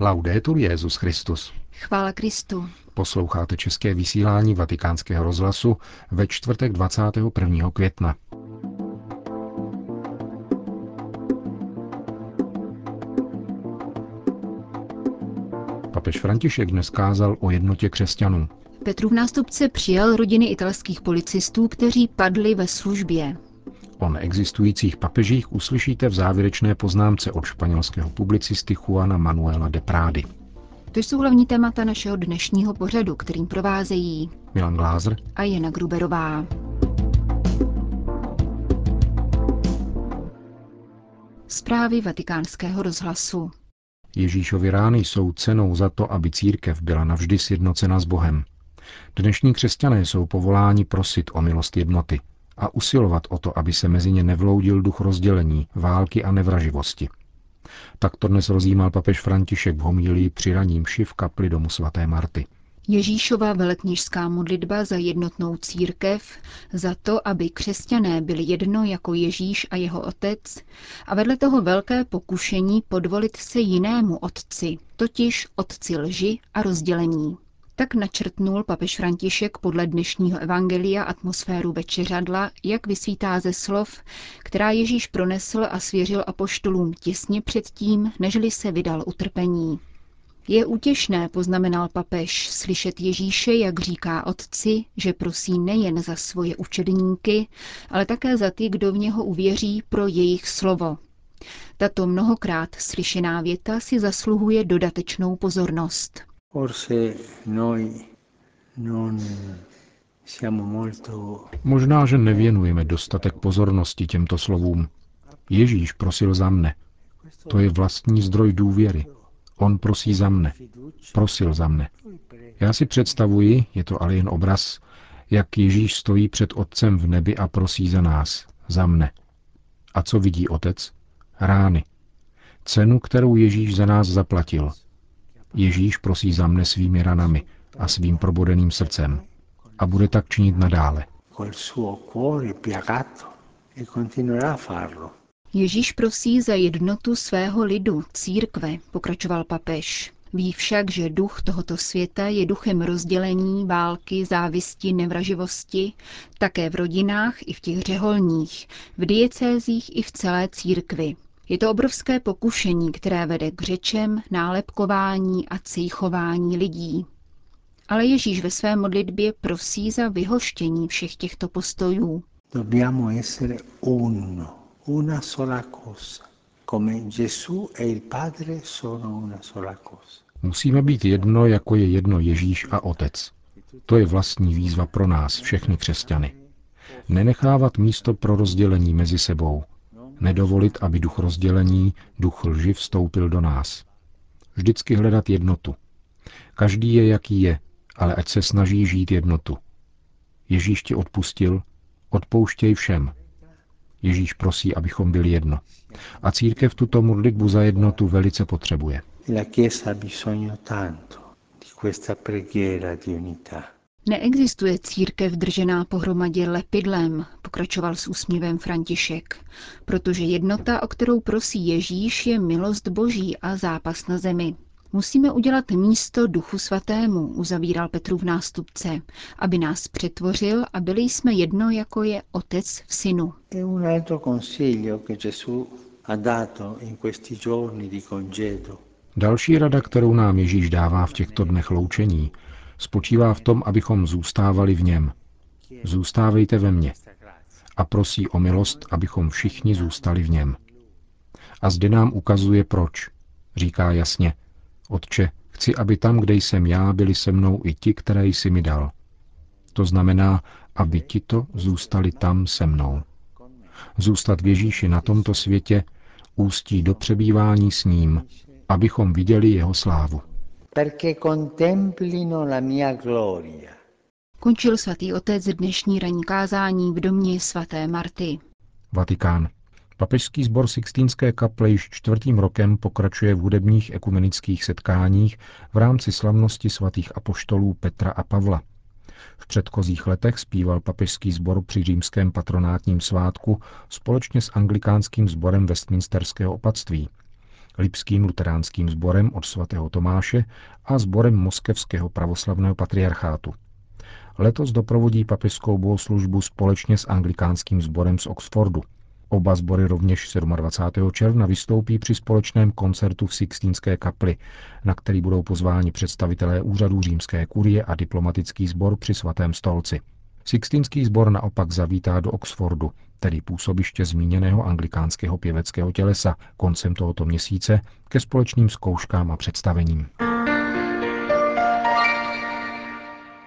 Laudetur Jezus Christus. Chvála Kristu. Posloucháte české vysílání Vatikánského rozhlasu ve čtvrtek 21. května. Papež František dnes kázal o jednotě křesťanů. Petrův nástupce přijal rodiny italských policistů, kteří padli ve službě. O neexistujících papežích uslyšíte v závěrečné poznámce od španělského publicisty Juana Manuela de Prády. To jsou hlavní témata našeho dnešního pořadu, kterým provázejí Milan Glázer a Jana Gruberová. Zprávy vatikánského rozhlasu. Ježíšovi rány jsou cenou za to, aby církev byla navždy sjednocena s Bohem. Dnešní křesťané jsou povoláni prosit o milost jednoty a usilovat o to, aby se mezi ně nevloudil duch rozdělení, války a nevraživosti. Tak to dnes rozjímal papež František v homílii při raním v kapli domu svaté Marty. Ježíšova velekněžská modlitba za jednotnou církev, za to, aby křesťané byli jedno jako Ježíš a jeho otec, a vedle toho velké pokušení podvolit se jinému otci, totiž otci lži a rozdělení. Tak načrtnul papež František podle dnešního evangelia atmosféru večeřadla, jak vysvítá ze slov, která Ježíš pronesl a svěřil apoštolům těsně předtím, nežli se vydal utrpení. Je útěšné, poznamenal papež, slyšet Ježíše, jak říká otci, že prosí nejen za svoje učedníky, ale také za ty, kdo v něho uvěří pro jejich slovo. Tato mnohokrát slyšená věta si zasluhuje dodatečnou pozornost. Možná, že nevěnujeme dostatek pozornosti těmto slovům. Ježíš prosil za mne. To je vlastní zdroj důvěry. On prosí za mne. Prosil za mne. Já si představuji, je to ale jen obraz, jak Ježíš stojí před Otcem v nebi a prosí za nás, za mne. A co vidí Otec? Rány. Cenu, kterou Ježíš za nás zaplatil. Ježíš prosí za mne svými ranami a svým probodeným srdcem. A bude tak činit nadále. Ježíš prosí za jednotu svého lidu, církve, pokračoval papež. Ví však, že duch tohoto světa je duchem rozdělení, války, závisti, nevraživosti, také v rodinách i v těch řeholních, v diecézích i v celé církvi. Je to obrovské pokušení, které vede k řečem, nálepkování a cíchování lidí. Ale Ježíš ve své modlitbě prosí za vyhoštění všech těchto postojů. Dobbiamo essere uno una sola cosa, come Gesù e il Padre sono una sola cosa. Musíme být jedno, jako je jedno Ježíš a Otec. To je vlastní výzva pro nás, všechny křesťany. Nenechávat místo pro rozdělení mezi sebou. Nedovolit, aby duch rozdělení, duch lži vstoupil do nás. Vždycky hledat jednotu. Každý je, jaký je, ale ať se snaží žít jednotu. Ježíš ti odpustil, odpouštěj všem, Ježíš prosí, abychom byli jedno. A církev tuto modlitbu za jednotu velice potřebuje. Neexistuje církev držená pohromadě lepidlem, pokračoval s úsměvem František, protože jednota, o kterou prosí Ježíš, je milost Boží a zápas na zemi. Musíme udělat místo Duchu Svatému, uzavíral Petrův nástupce, aby nás přetvořil a byli jsme jedno, jako je Otec v Synu. Další rada, kterou nám Ježíš dává v těchto dnech loučení, spočívá v tom, abychom zůstávali v něm. Zůstávejte ve mně. A prosí o milost, abychom všichni zůstali v něm. A zde nám ukazuje proč. Říká jasně, Otče, chci, aby tam, kde jsem já, byli se mnou i ti, které jsi mi dal. To znamená, aby tito zůstali tam se mnou. Zůstat v Ježíši na tomto světě ústí do přebývání s ním, abychom viděli jeho slávu. Končil svatý otec dnešní ranní kázání v domě svaté Marty. Vatikán. Papežský sbor Sixtínské kaple již čtvrtým rokem pokračuje v hudebních ekumenických setkáních v rámci slavnosti svatých apoštolů Petra a Pavla. V předchozích letech zpíval papežský sbor při římském patronátním svátku společně s anglikánským sborem Westminsterského opatství. Lipským luteránským sborem od svatého Tomáše a sborem Moskevského pravoslavného patriarchátu. Letos doprovodí papežskou bohoslužbu společně s anglikánským sborem z Oxfordu. Oba sbory rovněž 27. června vystoupí při společném koncertu v Sixtínské kapli, na který budou pozváni představitelé úřadů římské kurie a diplomatický sbor při svatém stolci. Sixtínský sbor naopak zavítá do Oxfordu, tedy působiště zmíněného anglikánského pěveckého tělesa, koncem tohoto měsíce ke společným zkouškám a představením.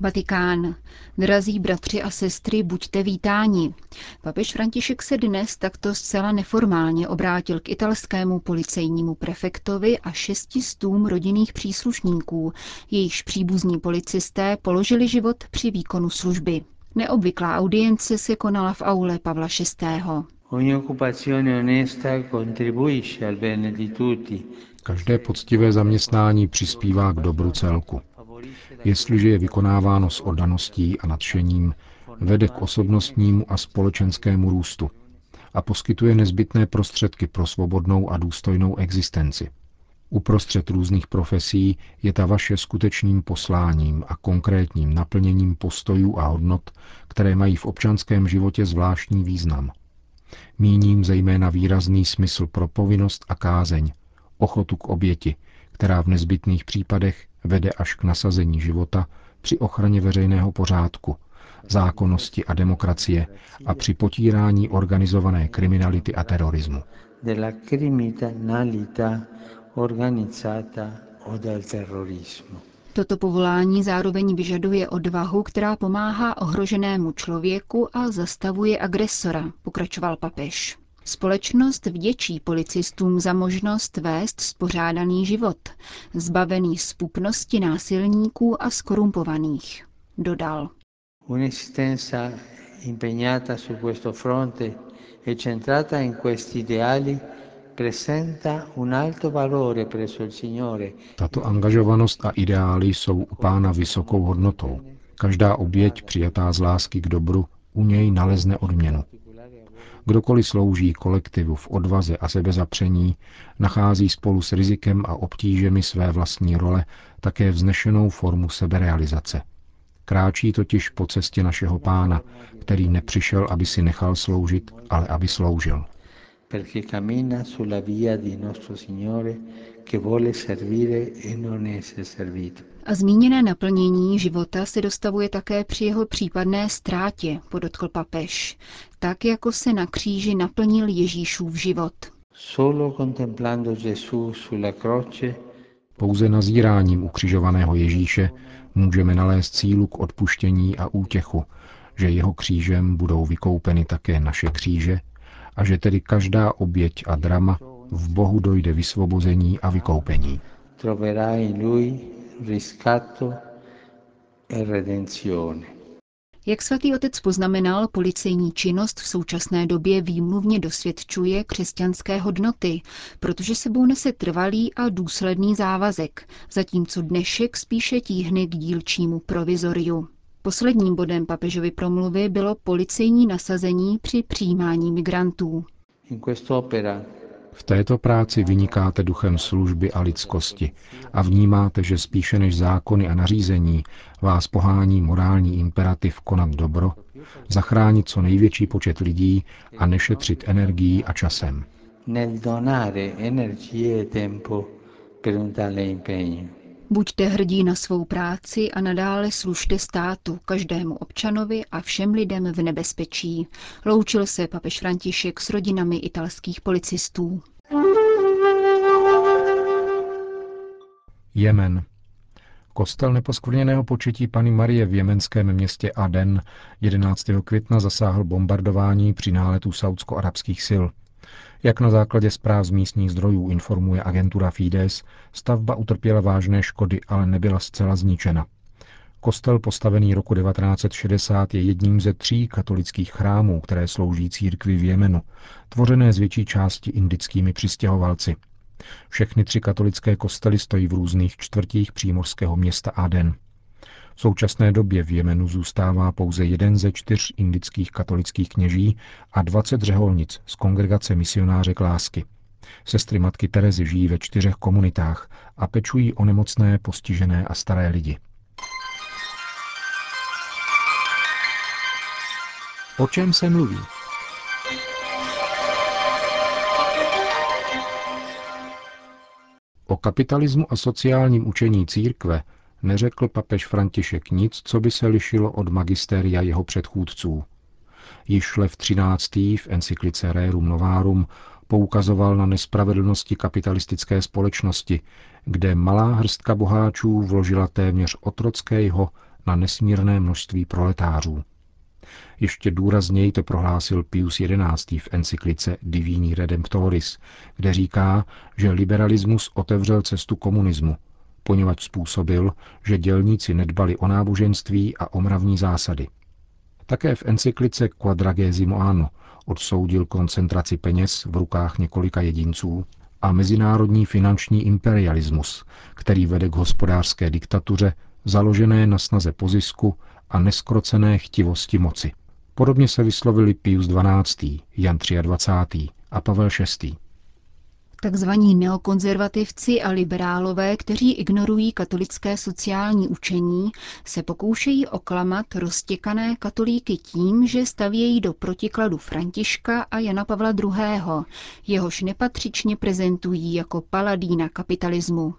Vatikán. Drazí bratři a sestry, buďte vítáni. Papež František se dnes takto zcela neformálně obrátil k italskému policejnímu prefektovi a šestistům rodinných příslušníků, jejichž příbuzní policisté položili život při výkonu služby. Neobvyklá audience se konala v aule Pavla VI. Každé poctivé zaměstnání přispívá k dobru celku. Jestliže je vykonáváno s oddaností a nadšením, vede k osobnostnímu a společenskému růstu a poskytuje nezbytné prostředky pro svobodnou a důstojnou existenci. Uprostřed různých profesí je ta vaše skutečným posláním a konkrétním naplněním postojů a hodnot, které mají v občanském životě zvláštní význam. Míním zejména výrazný smysl pro povinnost a kázeň, ochotu k oběti, která v nezbytných případech vede až k nasazení života při ochraně veřejného pořádku, zákonnosti a demokracie a při potírání organizované kriminality a terorismu. Toto povolání zároveň vyžaduje odvahu, která pomáhá ohroženému člověku a zastavuje agresora, pokračoval papež. Společnost vděčí policistům za možnost vést spořádaný život, zbavený spupnosti násilníků a skorumpovaných, dodal. Un'esistenza impegnata su questo fronte e centrata in questi ideali tato angažovanost a ideály jsou u pána vysokou hodnotou. Každá oběť přijatá z lásky k dobru u něj nalezne odměnu. Kdokoliv slouží kolektivu v odvaze a sebezapření, nachází spolu s rizikem a obtížemi své vlastní role také vznešenou formu seberealizace. Kráčí totiž po cestě našeho pána, který nepřišel, aby si nechal sloužit, ale aby sloužil. Perché cammina sulla via di nostro Signore che vuole servire e non essere servito. A zmíněné naplnění života se dostavuje také při jeho případné ztrátě, podotkl papež, tak jako se na kříži naplnil Ježíšův život. pouze nazíráním ukřižovaného Ježíše můžeme nalézt sílu k odpuštění a útěchu, že jeho křížem budou vykoupeny také naše kříže a že tedy každá oběť a drama v Bohu dojde vysvobození a vykoupení. E redenzione. Jak svatý otec poznamenal, policejní činnost v současné době výmluvně dosvědčuje křesťanské hodnoty, protože sebou nese trvalý a důsledný závazek, zatímco dnešek spíše tíhne k dílčímu provizoriu. Posledním bodem papežovy promluvy bylo policejní nasazení při přijímání migrantů. V této práci vynikáte duchem služby a lidskosti a vnímáte, že spíše než zákony a nařízení vás pohání morální imperativ konat dobro, zachránit co největší počet lidí a nešetřit energií a časem. Nel donare energie e tempo per un tale impegno. Buďte hrdí na svou práci a nadále služte státu, každému občanovi a všem lidem v nebezpečí. Loučil se papež František s rodinami italských policistů. Jemen. Kostel neposkvrněného početí Pany Marie v jemenském městě Aden 11. května zasáhl bombardování při náletu saudsko-arabských sil – jak na základě zpráv z místních zdrojů informuje agentura Fides, stavba utrpěla vážné škody, ale nebyla zcela zničena. Kostel postavený roku 1960 je jedním ze tří katolických chrámů, které slouží církvi v Jemenu, tvořené z větší části indickými přistěhovalci. Všechny tři katolické kostely stojí v různých čtvrtích přímořského města Aden. V současné době v Jemenu zůstává pouze jeden ze čtyř indických katolických kněží a 20 řeholnic z kongregace misionáře lásky. Sestry matky Terezy žijí ve čtyřech komunitách a pečují o nemocné, postižené a staré lidi. O čem se mluví? O kapitalismu a sociálním učení církve neřekl papež František nic, co by se lišilo od magistéria jeho předchůdců. Již Lev 13. v encyklice Rerum Novarum poukazoval na nespravedlnosti kapitalistické společnosti, kde malá hrstka boháčů vložila téměř otrockého na nesmírné množství proletářů. Ještě důrazněji to prohlásil Pius XI. v encyklice Divini Redemptoris, kde říká, že liberalismus otevřel cestu komunismu, poněvadž způsobil, že dělníci nedbali o náboženství a o mravní zásady. Také v encyklice Quadragesimo Anno odsoudil koncentraci peněz v rukách několika jedinců a mezinárodní finanční imperialismus, který vede k hospodářské diktatuře založené na snaze pozisku a neskrocené chtivosti moci. Podobně se vyslovili Pius XII., Jan 23. a Pavel VI. Takzvaní neokonzervativci a liberálové, kteří ignorují katolické sociální učení, se pokoušejí oklamat roztěkané katolíky tím, že stavějí do protikladu Františka a Jana Pavla II., jehož nepatřičně prezentují jako paladína kapitalismu.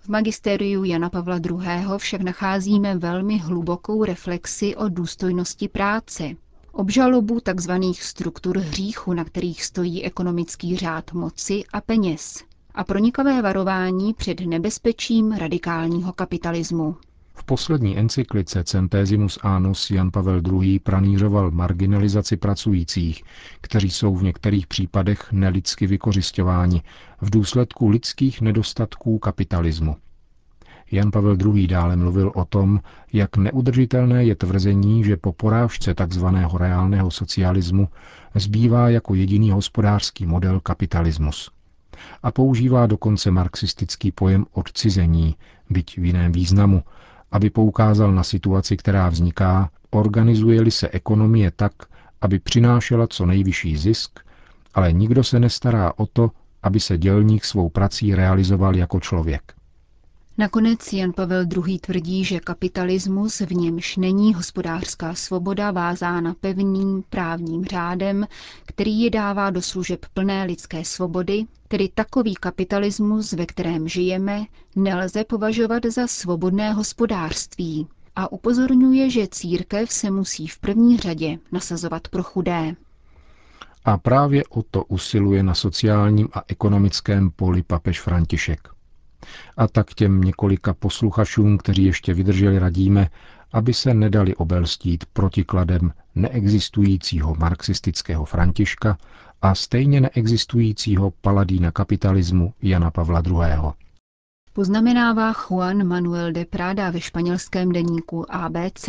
V magistériu Jana Pavla II. však nacházíme velmi hlubokou reflexi o důstojnosti práce, obžalobu tzv. struktur hříchu, na kterých stojí ekonomický řád moci a peněz, a pronikavé varování před nebezpečím radikálního kapitalismu. V poslední encyklice Centesimus Annus Jan Pavel II. pranířoval marginalizaci pracujících, kteří jsou v některých případech nelidsky vykořišťováni v důsledku lidských nedostatků kapitalismu. Jan Pavel II. dále mluvil o tom, jak neudržitelné je tvrzení, že po porážce tzv. reálného socialismu zbývá jako jediný hospodářský model kapitalismus. A používá dokonce marxistický pojem odcizení, byť v jiném významu, aby poukázal na situaci, která vzniká, organizuje-li se ekonomie tak, aby přinášela co nejvyšší zisk, ale nikdo se nestará o to, aby se dělník svou prací realizoval jako člověk. Nakonec Jan Pavel II. tvrdí, že kapitalismus, v němž není hospodářská svoboda vázána pevným právním řádem, který je dává do služeb plné lidské svobody, tedy takový kapitalismus, ve kterém žijeme, nelze považovat za svobodné hospodářství a upozorňuje, že církev se musí v první řadě nasazovat pro chudé. A právě o to usiluje na sociálním a ekonomickém poli papež František. A tak těm několika posluchačům, kteří ještě vydrželi, radíme, aby se nedali obelstít protikladem neexistujícího marxistického Františka a stejně neexistujícího paladína kapitalismu Jana Pavla II. Poznamenává Juan Manuel de Prada ve španělském deníku ABC.